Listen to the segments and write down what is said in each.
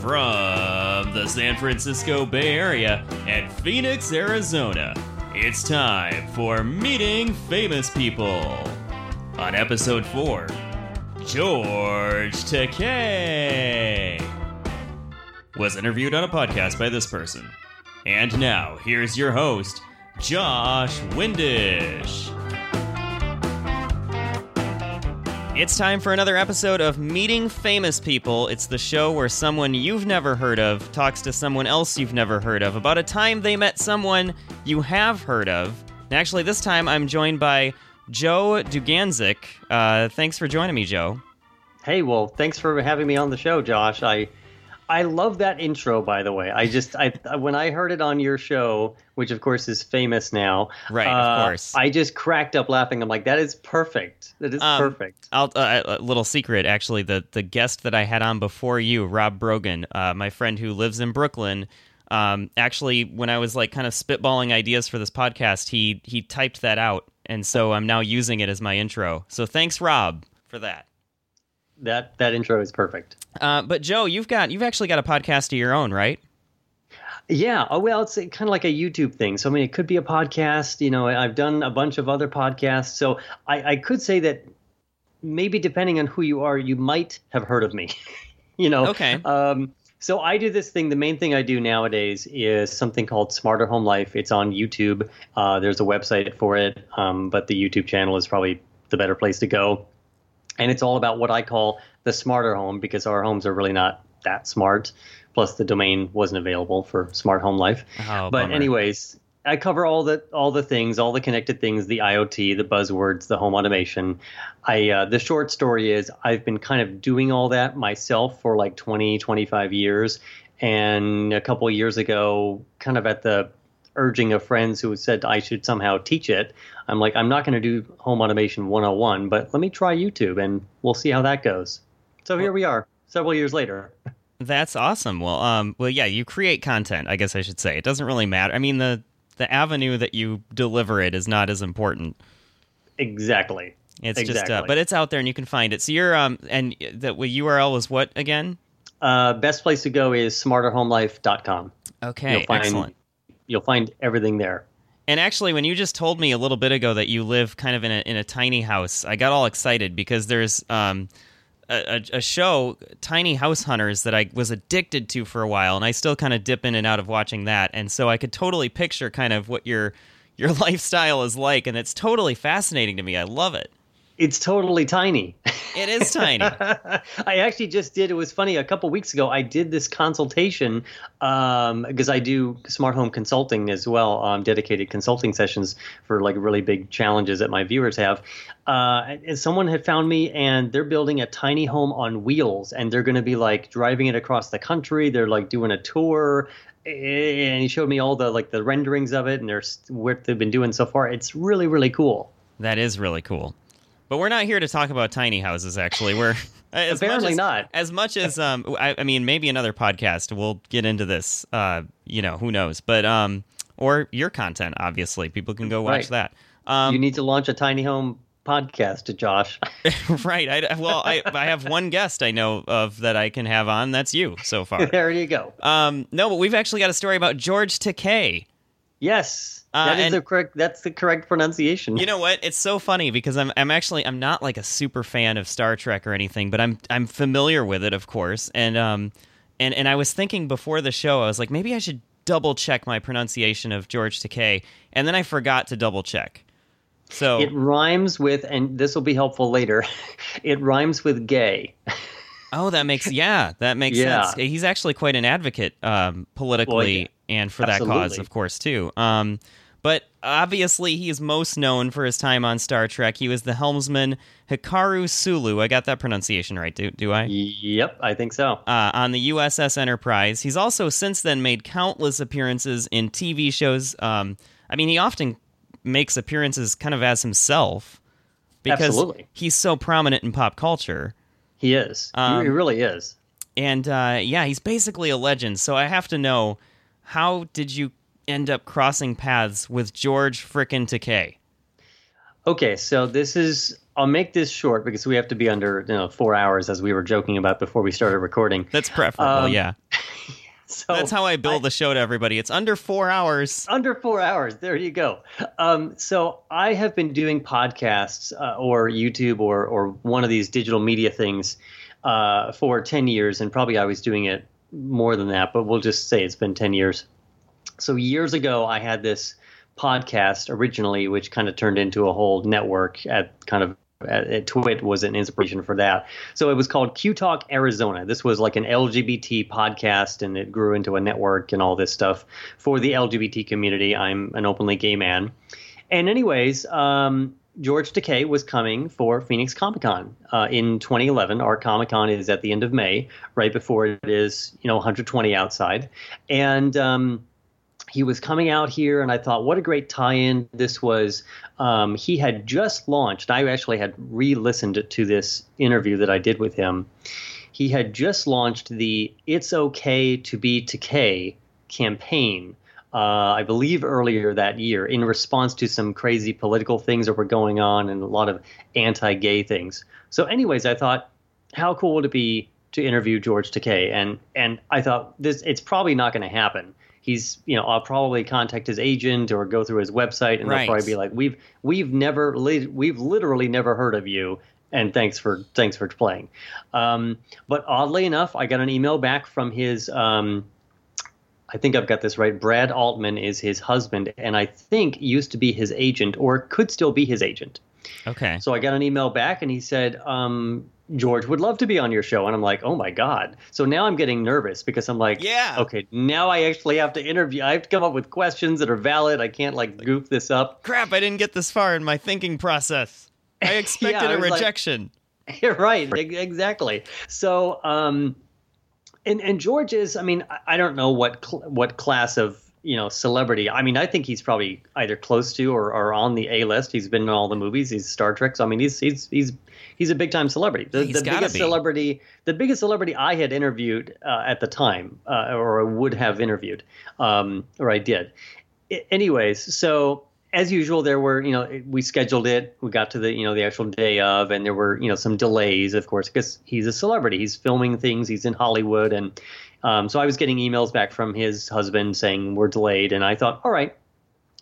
From the San Francisco Bay Area and Phoenix, Arizona, it's time for Meeting Famous People. On episode 4, George Takei was interviewed on a podcast by this person. And now, here's your host, Josh Windish. It's time for another episode of Meeting Famous People. It's the show where someone you've never heard of talks to someone else you've never heard of about a time they met someone you have heard of. And actually, this time I'm joined by Joe Duganzik. Uh, thanks for joining me, Joe. Hey, well, thanks for having me on the show, Josh. I I love that intro, by the way. I just I when I heard it on your show, which of course is famous now, Right, of uh, course. I just cracked up laughing. I'm like, that is perfect. That is Um, perfect. I'll, uh, a little secret, actually. The the guest that I had on before you, Rob Brogan, uh, my friend who lives in Brooklyn. Um, actually, when I was like kind of spitballing ideas for this podcast, he he typed that out, and so I'm now using it as my intro. So thanks, Rob, for that. That that intro is perfect. Uh, but Joe, you've got you've actually got a podcast of your own, right? Yeah. Oh well, it's kind of like a YouTube thing. So I mean, it could be a podcast. You know, I've done a bunch of other podcasts, so I, I could say that maybe depending on who you are, you might have heard of me. you know. Okay. Um, so I do this thing. The main thing I do nowadays is something called Smarter Home Life. It's on YouTube. Uh, there's a website for it, um, but the YouTube channel is probably the better place to go. And it's all about what I call the smarter home because our homes are really not that smart. Plus, the domain wasn't available for Smart Home Life. Oh, but bummer. anyways, I cover all the all the things, all the connected things, the IoT, the buzzwords, the home automation. I uh, the short story is I've been kind of doing all that myself for like 20, 25 years, and a couple of years ago, kind of at the urging of friends who said I should somehow teach it. I'm like, I'm not going to do home automation 101, but let me try YouTube and we'll see how that goes. So here we are, several years later. That's awesome. Well, um, well, yeah, you create content. I guess I should say it doesn't really matter. I mean, the the avenue that you deliver it is not as important. Exactly. It's just, uh, but it's out there and you can find it. So you're, um, and the URL was what again? Uh, best place to go is smarterhomelife.com. Okay, You'll find excellent. You'll find everything there. And actually, when you just told me a little bit ago that you live kind of in a in a tiny house, I got all excited because there's um a, a, show, Tiny House Hunters, that I was addicted to for a while, and I still kind of dip in and out of watching that, and so I could totally picture kind of what your your lifestyle is like, and it's totally fascinating to me. I love it. It's totally tiny. It is tiny. I actually just did. It was funny. A couple weeks ago, I did this consultation because I do smart home consulting as well, um, dedicated consulting sessions for like really big challenges that my viewers have. Uh, and someone had found me, and they're building a tiny home on wheels, and they're going to be like driving it across the country. They're like doing a tour. And he showed me all the like the renderings of it, and there's what they've been doing so far. It's really really cool. that is really cool. But we're not here to talk about tiny houses. Actually, we're as much Apparently as- not. As much as um, I, I mean, maybe another podcast. We'll get into this. Uh, you know, who knows? But um, or your content. Obviously, people can go watch Right. that. Um, you need to launch a tiny home podcast, to Josh. right. I, well, I, I have one guest I know of that I can have on. That's you so far. there you go. um, no, but we've actually got a story about George Takei. Yes, Uh, that is and- the correct. That's the correct pronunciation. You know what? It's so funny because I'm I'm actually I'm not like a super fan of Star Trek or anything, but I'm I'm familiar with it, of course. And um and and I was thinking before the show, I was like, maybe I should double check my pronunciation of George Takei, and then I forgot to double check. So it rhymes with, and this will be helpful later. it rhymes with gay. oh, that makes yeah, that makes Yeah. sense. He's actually quite an advocate um, politically Well, yeah. and for that cause, of course, too. Um, but obviously, he is most known for his time on Star Trek. He was the helmsman Hikaru Sulu. I got that pronunciation right, do, do I? Yep, I think so. uh, on the USS Enterprise. He's also since then made countless appearances in TV shows. Um, I mean, he often makes appearances kind of as himself because Absolutely. he's so prominent in pop culture. He is. Um, he really is. And uh, yeah, he's basically a legend. So I have to know how did you end up crossing paths with George frickin' Takei? Okay, so this is I'll make this short because we have to be under you know four hours as we were joking about before we started recording. That's preferable, Um, yeah. So That's how I bill the show to everybody. It's under four hours. under four hours. There you go. Um, so I have been doing podcasts uh, or YouTube or or one of these digital media things uh, for ten years, and probably I was doing it more than that, but we'll just say it's been ten years. So years ago, I had this podcast originally, which kind of turned into a whole network at kind of. At, at Twit was an inspiration for that. So it was called Q Talk Arizona. This was like an LGBT podcast, and it grew into a network and all this stuff for the LGBT community. I'm an openly gay man. And, anyways, um, George Takei was coming for Phoenix Comic Con uh, in 2011. Our Comic Con is at the end of May, right before it is, you know, 120 outside. And, um, he was coming out here, and I thought, what a great tie-in this was. Um, he had just launched. I actually had re-listened to this interview that I did with him. He had just launched the "It's Okay to Be Takei" campaign. Uh, I believe earlier that year, in response to some crazy political things that were going on and a lot of anti-gay things. So, anyways, I thought, how cool would it be to interview George Takei? And and I thought this, it's probably not going to happen he's you know I'll probably contact his agent or go through his website and Right. they'll probably be like we've we've never li- we've literally never heard of you and thanks for thanks for playing um, but oddly enough I got an email back from his um, I think I've got this right Brad Altman is his husband and I think used to be his agent or could still be his agent Okay. so I got an email back and he said, um, George would love to be on your show. And I'm like, oh my God. So now I'm getting nervous because I'm like, Yeah. okay, now I actually have to interview. I have to come up with questions that are valid. I can't like goof this up. Crap, I didn't get this far in my thinking process. I expected I a was like- rejection. You're right. Exactly. So, um, and, and George is, I mean, I- I don't know what, cl- what class of, you know, celebrity. I mean, I think he's probably either close to or, or on the A list. He's been in all the movies. He's Star Trek. So, I mean, he's, he's, he's, he's a big time celebrity. The, the biggest be. celebrity, the biggest celebrity I had interviewed uh, at the time, uh, or would have interviewed, um, or I did. I- anyways, so as usual, there were, you know, we scheduled it. We got to the, you know, the actual day of, and there were, you know, some delays, of course, because he's a celebrity. He's filming things. He's in Hollywood, and um, so I was getting emails back from his husband saying we're delayed, and I thought, all right,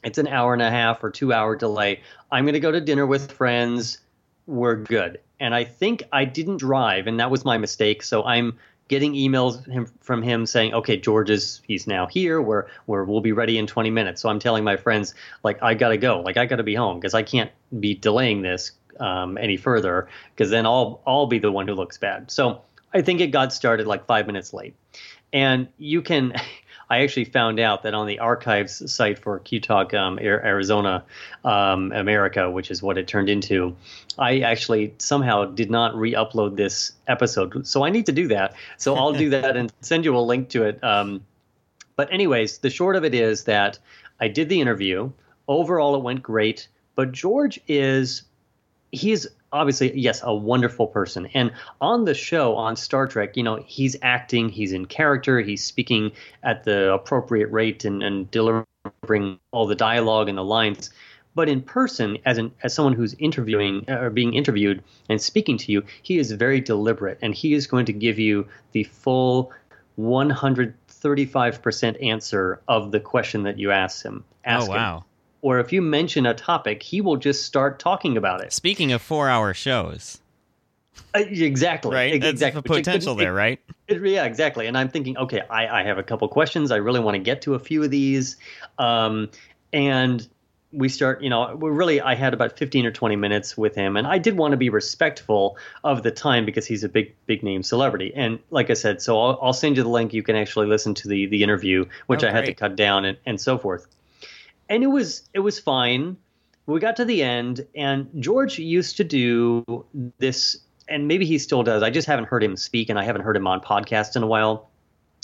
it's an hour and a half or two hour delay. I'm going to go to dinner with friends. We're good. And I think I didn't drive, and that was my mistake. So I'm getting emails from him saying, "Okay, George is he's now here. We're, we're we'll be ready in 20 minutes." So I'm telling my friends, like, I gotta go. Like, I gotta be home because I can't be delaying this um, any further because then I'll I'll be the one who looks bad. So I think it got started like five minutes late, and you can. I actually found out that on the archives site for QTalk um, Arizona um, America, which is what it turned into, I actually somehow did not re-upload this episode. So I need to do that. So I'll do that and send you a link to it. Um, but anyways, the short of it is that I did the interview. Overall, it went great. But George is he's obviously yes a wonderful person. And on the show on star trek you know he's acting he's in character he's speaking at the appropriate rate and, and delivering all the dialogue and the lines. But in person as an as someone who's interviewing uh, or being interviewed and speaking to you he is very deliberate. And he is going to give you the full 135% answer of the question that you ask him. Ask oh him wow. Or if you mention a topic, he will just start talking about it. Speaking of four-hour shows, Uh, exactly. right? That's exactly. the potential there, right? it- yeah, exactly. And I'm thinking, okay, I, I have a couple questions. I really want to get to a few of these. Um, and we start, you know, we really, I had about 15 or 20 minutes with him. And I did want to be respectful of the time because he's a big, big name celebrity. And like I said, so I'll, I'll send you the link. You can actually listen to the, the interview, which Oh, I had to cut down and, and so forth. And it was, it was fine. We got to the end and George used to do this and maybe he still does. I just haven't heard him speak and I haven't heard him on podcast in a while.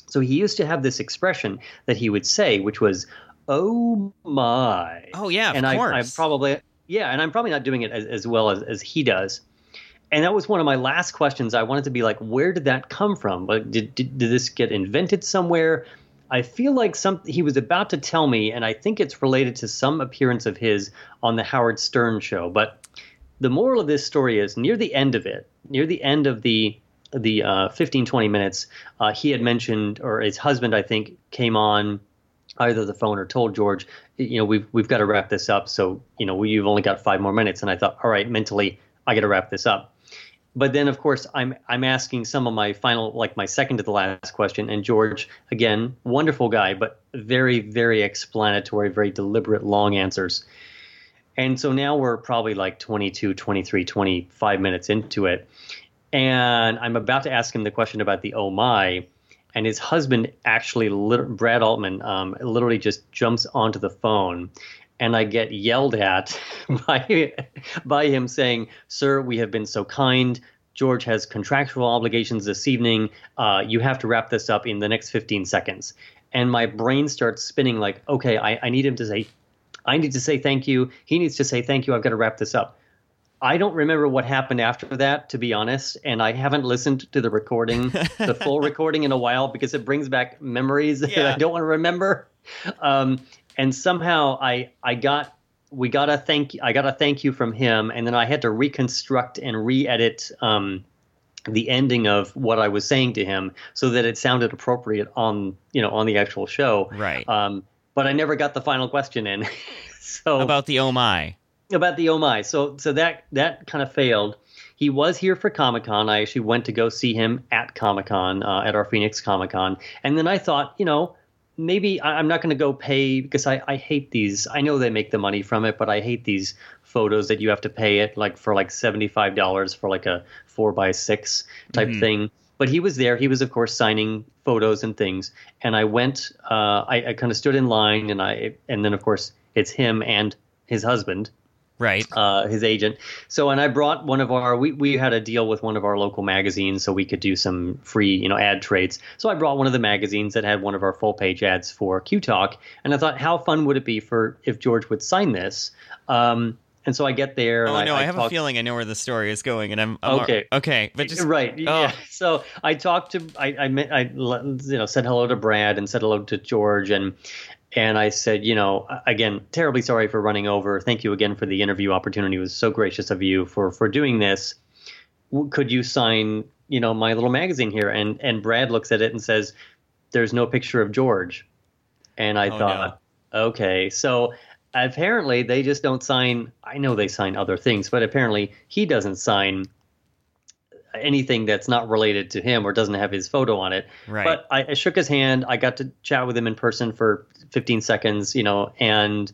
So he used to have this expression that he would say, which was, "Oh my!" Oh yeah, and I, I course. probably, yeah, and I'm probably not doing it as, as well as, as he does. And that was one of my last questions. I wanted to be like, where did that come from? Like, did, did did this get invented somewhere? I feel like some he was about to tell me, and I think it's related to some appearance of his on the Howard Stern show. But the moral of this story is near the end of it, near the end of the the uh, 15 20 minutes, uh, he had mentioned, or his husband, I think, came on either the phone or told George, you know, we've we've got to wrap this up. So you know, you've only got five more minutes. And I thought, all right, mentally, I got to wrap this up. But then, of course, I'm I'm asking some of my final, like my second to the last question, and George, again, wonderful guy, but very very explanatory, very deliberate, long answers. And so now we're probably like 22, 23, 25 minutes into it. And I'm about to ask him the question about the oh my. And his husband actually, Brad Altman, um, literally just jumps onto the phone. And I get yelled at by, by him saying, Sir, we have been so kind. George has contractual obligations this evening. Uh, you have to wrap this up in the next 15 seconds. And my brain starts spinning like, okay, I, I need him to say I need to say thank you. He needs to say thank you. I've got to wrap this up. I don't remember what happened after that, to be honest, and I haven't listened to the recording, the full recording, in a while because it brings back memories yeah. that I don't want to remember. Um, and somehow I I got we got a thank I got a thank you from him, and then I had to reconstruct and re-edit um, the ending of what I was saying to him so that it sounded appropriate on you know on the actual show. Right. Um, but I never got the final question in. so about the oh my. About the oh my. So so that that kind of failed. He was here for Comic Con. I actually went to go see him at Comic Con uh, at our Phoenix Comic Con, and then I thought, you know, maybe I, am not going to go pay because I, I hate these. I know they make the money from it, but I hate these photos that you have to pay it like for like seventy five dollars for like a four by six type mm-hmm. thing but he was there. He was, of course, signing photos and things. And I went. Uh, I, I kind of stood in line, and I and then, of course, it's him and his husband, right? Uh, his agent. So, and I brought one of our. We we had a deal with one of our local magazines, so we could do some free, you know, ad trades. So I brought one of the magazines that had one of our full page ads for Q Talk, and I thought, how fun would it be for if George would sign this? Um, and so I get there. Oh I, no, I, I have talk... a feeling I know where the story is going, and I'm, I'm okay. okay, but just right. Oh. Yeah. So I talked to I I, met, I you know said hello to Brad and said hello to George and and I said, you know, again, terribly sorry for running over. Thank you again for the interview opportunity. It was so gracious of you for for doing this. Could you sign, you know, my little magazine here? And and Brad looks at it and says, "There's no picture of George." And I oh, thought, no. okay, so apparently they just don't sign. I know they sign other things, but apparently he doesn't sign anything that's not related to him or doesn't have his photo on it. Right. But I, I shook his hand. I got to chat with him in person for 15 seconds, you know, and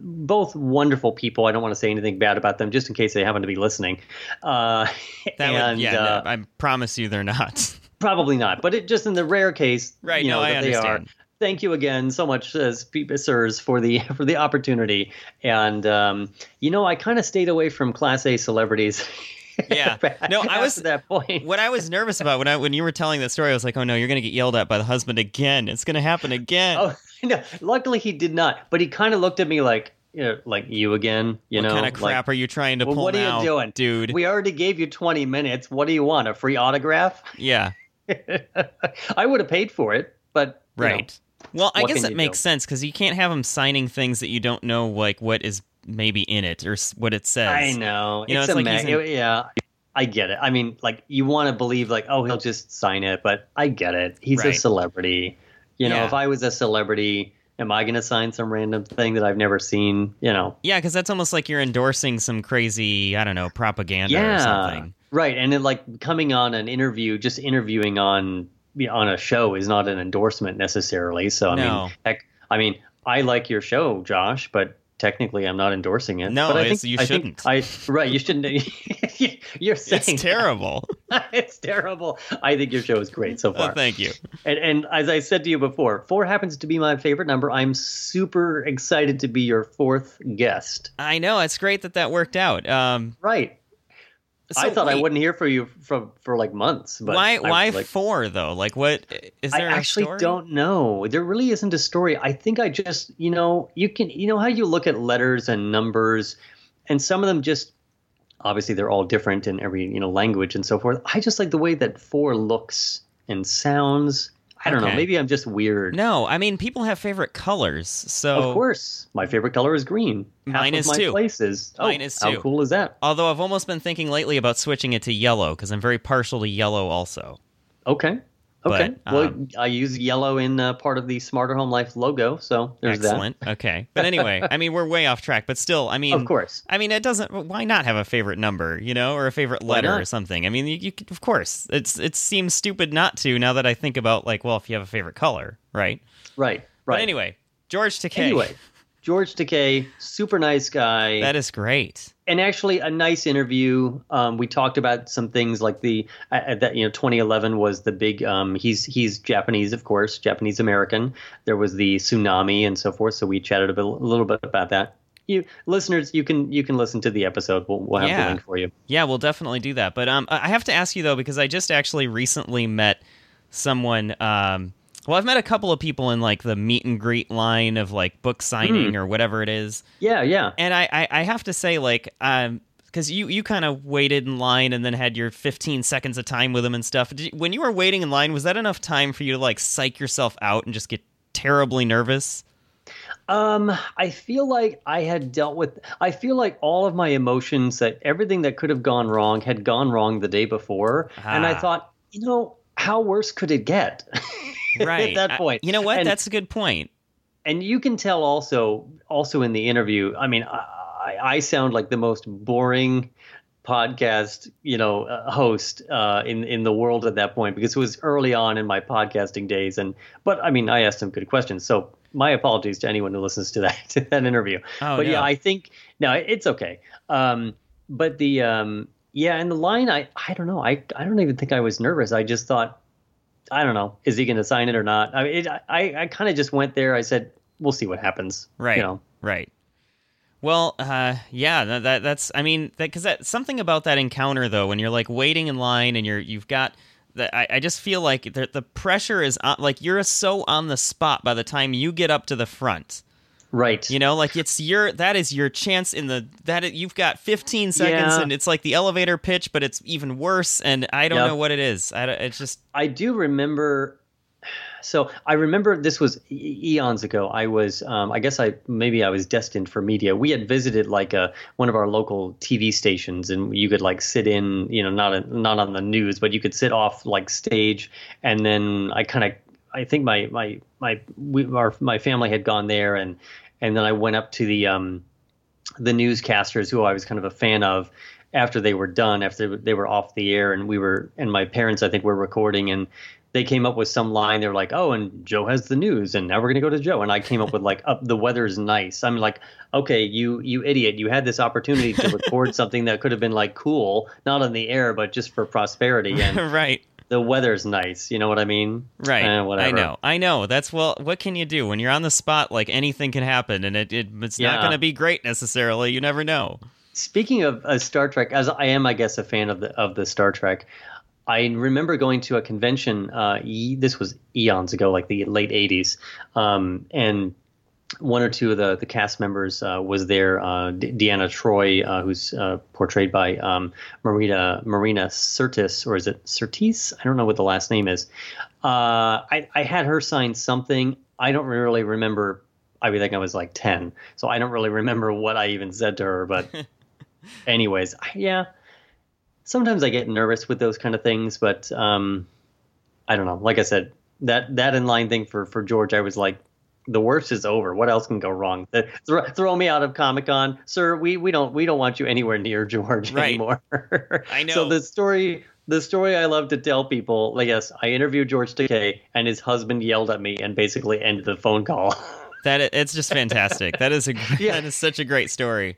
both wonderful people. I don't want to say anything bad about them, just in case they happen to be listening. Uh, that and, would, yeah, uh, no, I promise you they're not. Probably not, but it just in the rare case, right? You know, no, I understand. Thank you again so much, as sirs, for the for the opportunity. And um, you know, I kind of stayed away from Class A celebrities. Yeah, no, I was at that point. what I was nervous about when I when you were telling that story, I was like, oh no, you're going to get yelled at by the husband again. It's going to happen again. Oh no! Luckily, he did not. But he kind of looked at me like. You know, like you again, you what know. kind of crap like, are you trying to well, pull What are now, you doing, dude? We already gave you 20 minutes. What do you want? A free autograph? Yeah. I would have paid for it, but right. Know, well, I guess it makes do? sense because you can't have him signing things that you don't know, like what is maybe in it or what it says. I know. You know, it's, it's a like he's in- yeah. I get it. I mean, like you want to believe like, oh, he'll just sign it, but I get it. He's a celebrity. You know, Yeah. if I was a celebrity, am I going to sign some random thing that I've never seen? You know. Yeah, because that's almost like you're endorsing some crazy, I don't know, propaganda or Yeah. something. Right, and then like coming on an interview, just interviewing on on a show is not an endorsement necessarily. So I No. mean, heck, I mean, I like your show, Josh, but technically I'm not endorsing it. No, but I it's- think, you I shouldn't. I right, you shouldn't. You're saying It's terrible. it's terrible. I think your show is great so Oh, far. thank you. and, and as I said to you before, four happens to be my favorite number. I'm super excited to be your fourth guest. I know it's great that that worked out. Um, Right. I so thought I wouldn't hear from you from for like months. But Why? I Why like, four though? Like, what is I there? a actually story? don't know. There really isn't a story. I think I just, you know, you can, you know, how you look at letters and numbers, and some of them just, obviously, they're all different in every, you know, language and so forth. I just like the way that four looks and sounds. I don't know. Maybe I'm just weird. No, I mean people have favorite colors. So Of course, my favorite color is green. Half Mine is my too. Places. Oh, Mine is How cool is that? Although I've almost been thinking lately about switching it to yellow because I'm very partial to yellow also. Okay. Okay. But, well, um, I use yellow in uh, part of the Smarter Home Life logo, so there's that Excellent. Okay. But anyway, I mean we're way off track, but still, I mean. Of course. I mean, it doesn't. Why not have a favorite number, you know, or a favorite letter or something? I mean, you, you of course, it's it seems stupid not to. Now that I think about, like, well, if you have a favorite color, right? Right. Right. But anyway, George Takei. Anyway, George Takei, super nice guy. that is great. And actually a nice interview. Um, we talked about some things like the uh, uh, that you know 2011 was the big. Um, he's he's Japanese, of course, Japanese American. There was the tsunami and so forth. So we chatted a, bit, a little bit about that. You listeners, you can you can listen to the episode. We'll, we'll have Yeah. the link for you. Yeah, we'll definitely do that. But um, I I have to ask you though because I just actually recently met someone. Um, well, I've met a couple of people in like the meet and greet line of like book signing Hmm. or whatever it is. Yeah, yeah. and I, I, I have to say, like, um, because you, you kind of waited in line and then had your 15 seconds of time with them and stuff. Did you- when you were waiting in line, was that enough time for you to like psych yourself out and just get terribly nervous? Um, I feel like I had dealt with. I feel like all of my emotions, that everything that could have gone wrong, had gone wrong the day before, and I Ah. thought, you know, how worse could it get? Right. At that I- point, you know what? And- That's a good point. and you can tell also also in the interview i mean i, I sound like the most boring podcast you know uh, host uh, in in the world at that point because it was early on in my podcasting days and but i mean i asked some good questions so my apologies to anyone who listens to that to that interview Oh, but yeah i think no it's okay um but the um yeah and the line i i don't know i i don't even think i was nervous i just thought I don't know. Is he going to sign it or not? I mean, it, I I kind of just went there. I said, "We'll see what happens." Right. You know. Right. Well, uh, yeah, that, that that's. I mean, because that, something about that encounter though, when you're like waiting in line and you're you've got. The, I, I just feel like the, the pressure is on, like you're so on the spot by the time you get up to the front. Right. You know, like it's your that is your chance in the that you've got 15 seconds Yeah. and it's like the elevator pitch, but it's even worse. And I don't Yep. know what it is. I don't- it's just I do remember. So I remember this was eons ago. I was, um, I guess I maybe I was destined for media. We had visited like a one of our local TV stations, and you could like sit in, you know, not a, not on the news, but you could sit off like stage. And then I kind of, I think my my my we, our my family had gone there, and and then I went up to the um, the newscasters who I was kind of a fan of after they were done, after they were off the air, and we were, and my parents, I think, were recording, and they came up with some line. They were like, "Oh, and Joe has the news, and now we're gonna go to Joe." And I came up with like, "Up, the weather's nice." I'm like, "Okay, you you idiot! You had this opportunity to record something that could have been like cool, not on the air, but just for prosperity, and right. The weather's nice. You know what I mean? Right. Eh. I know. I know. That's well, what can you do when you're on the spot? Like anything can happen, and it, it it's not going to be great necessarily. You never know. Speaking of uh, Star Trek, as I am, I guess, a fan of the of the Star Trek, I remember going to a convention. Uh, e- this was eons ago, like the late '80s, um, and one or two of the the cast members uh, was there. Uh, De- Deanna Troy, uh, who's uh, portrayed by um, Marina Marina Sirtis, or is it Sirtis? I don't know what the last name is. Uh, I, I had her sign something. I don't really remember. I think I was like ten, so I don't really remember what I even said to her. But, anyways, I- yeah. Sometimes I get nervous with those kind of things, but um, I don't know. Like I said, that that in line thing for for George, I was like, the worst is over. What else can go wrong? Th- Throw, throw me out of Comic Con, sir. We we don't we don't want you anywhere near George Right. anymore. I know. So the story the story I love to tell people, like yes, I interviewed George Takei, and his husband yelled at me and basically ended the phone call. That it's just fantastic. that is a Yeah. that is such a great story.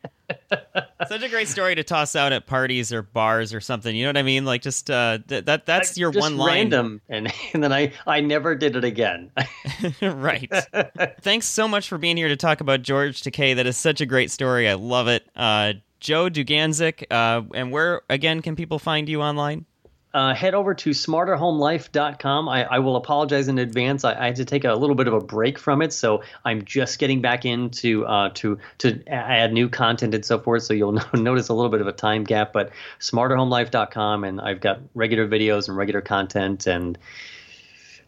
such a great story to toss out at parties or bars or something. You know what I mean? Like just uh, th- that that's your Just one line. random, and and then I I never did it again. right. Thanks so much for being here to talk about George Takei. That is such a great story. I love it. Uh, Joe Duganzik, uh, and where again can people find you online? Uh, head over to smarterhomelife.com. I, I will apologize in advance. I, I had to take a little bit of a break from it, so I'm just getting back into uh, to to add new content and so forth. So you'll notice a little bit of a time gap. But smarterhomelife.com, and I've got regular videos and regular content and.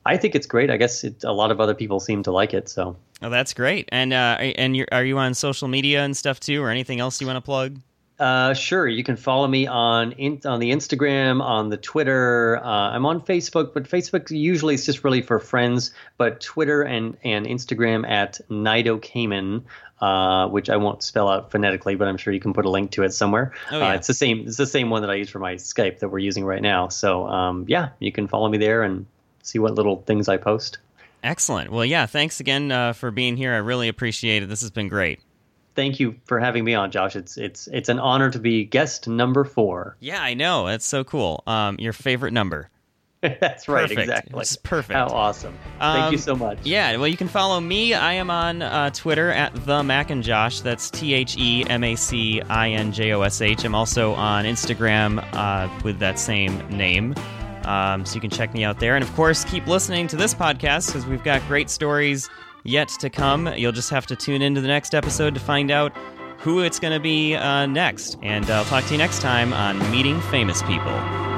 I think it's great. I guess it, a lot of other people seem to like it. So. Oh, that's great. And uh, and are you on social media and stuff too, or anything else you want to plug? Uh, sure. You can follow me on in, on the Instagram, on the Twitter. Uh, I'm on Facebook, but Facebook usually is just really for friends. But Twitter and and Instagram at Nido Cayman, uh, which I won't spell out phonetically, but I'm sure you can put a link to it somewhere. Oh, yeah. Uh, it's the same. It's the same one that I use for my Skype that we're using right now. So um, yeah, you can follow me there and see what little things I post. Excellent. Well, yeah, thanks again uh, for being here. I really appreciate it. This has been great. Thank you for having me on, Josh. It's it's it's an honor to be guest number four. Yeah, I know. That's so cool. Um, your favorite number. That's right, Perfect. exactly. It's perfect. How awesome! Thank you Um, so much. Yeah, well, you can follow me. I am on uh, Twitter at the Mac and Josh. That's T H E M A C I N J O S H. I'm also on Instagram uh, with that same name. Um, so you can check me out there. And of course, keep listening to this podcast because we've got great stories yet to come. You'll just have to tune into the next episode to find out who it's going to be uh, next. And I'll talk to you next time on Meeting Famous People.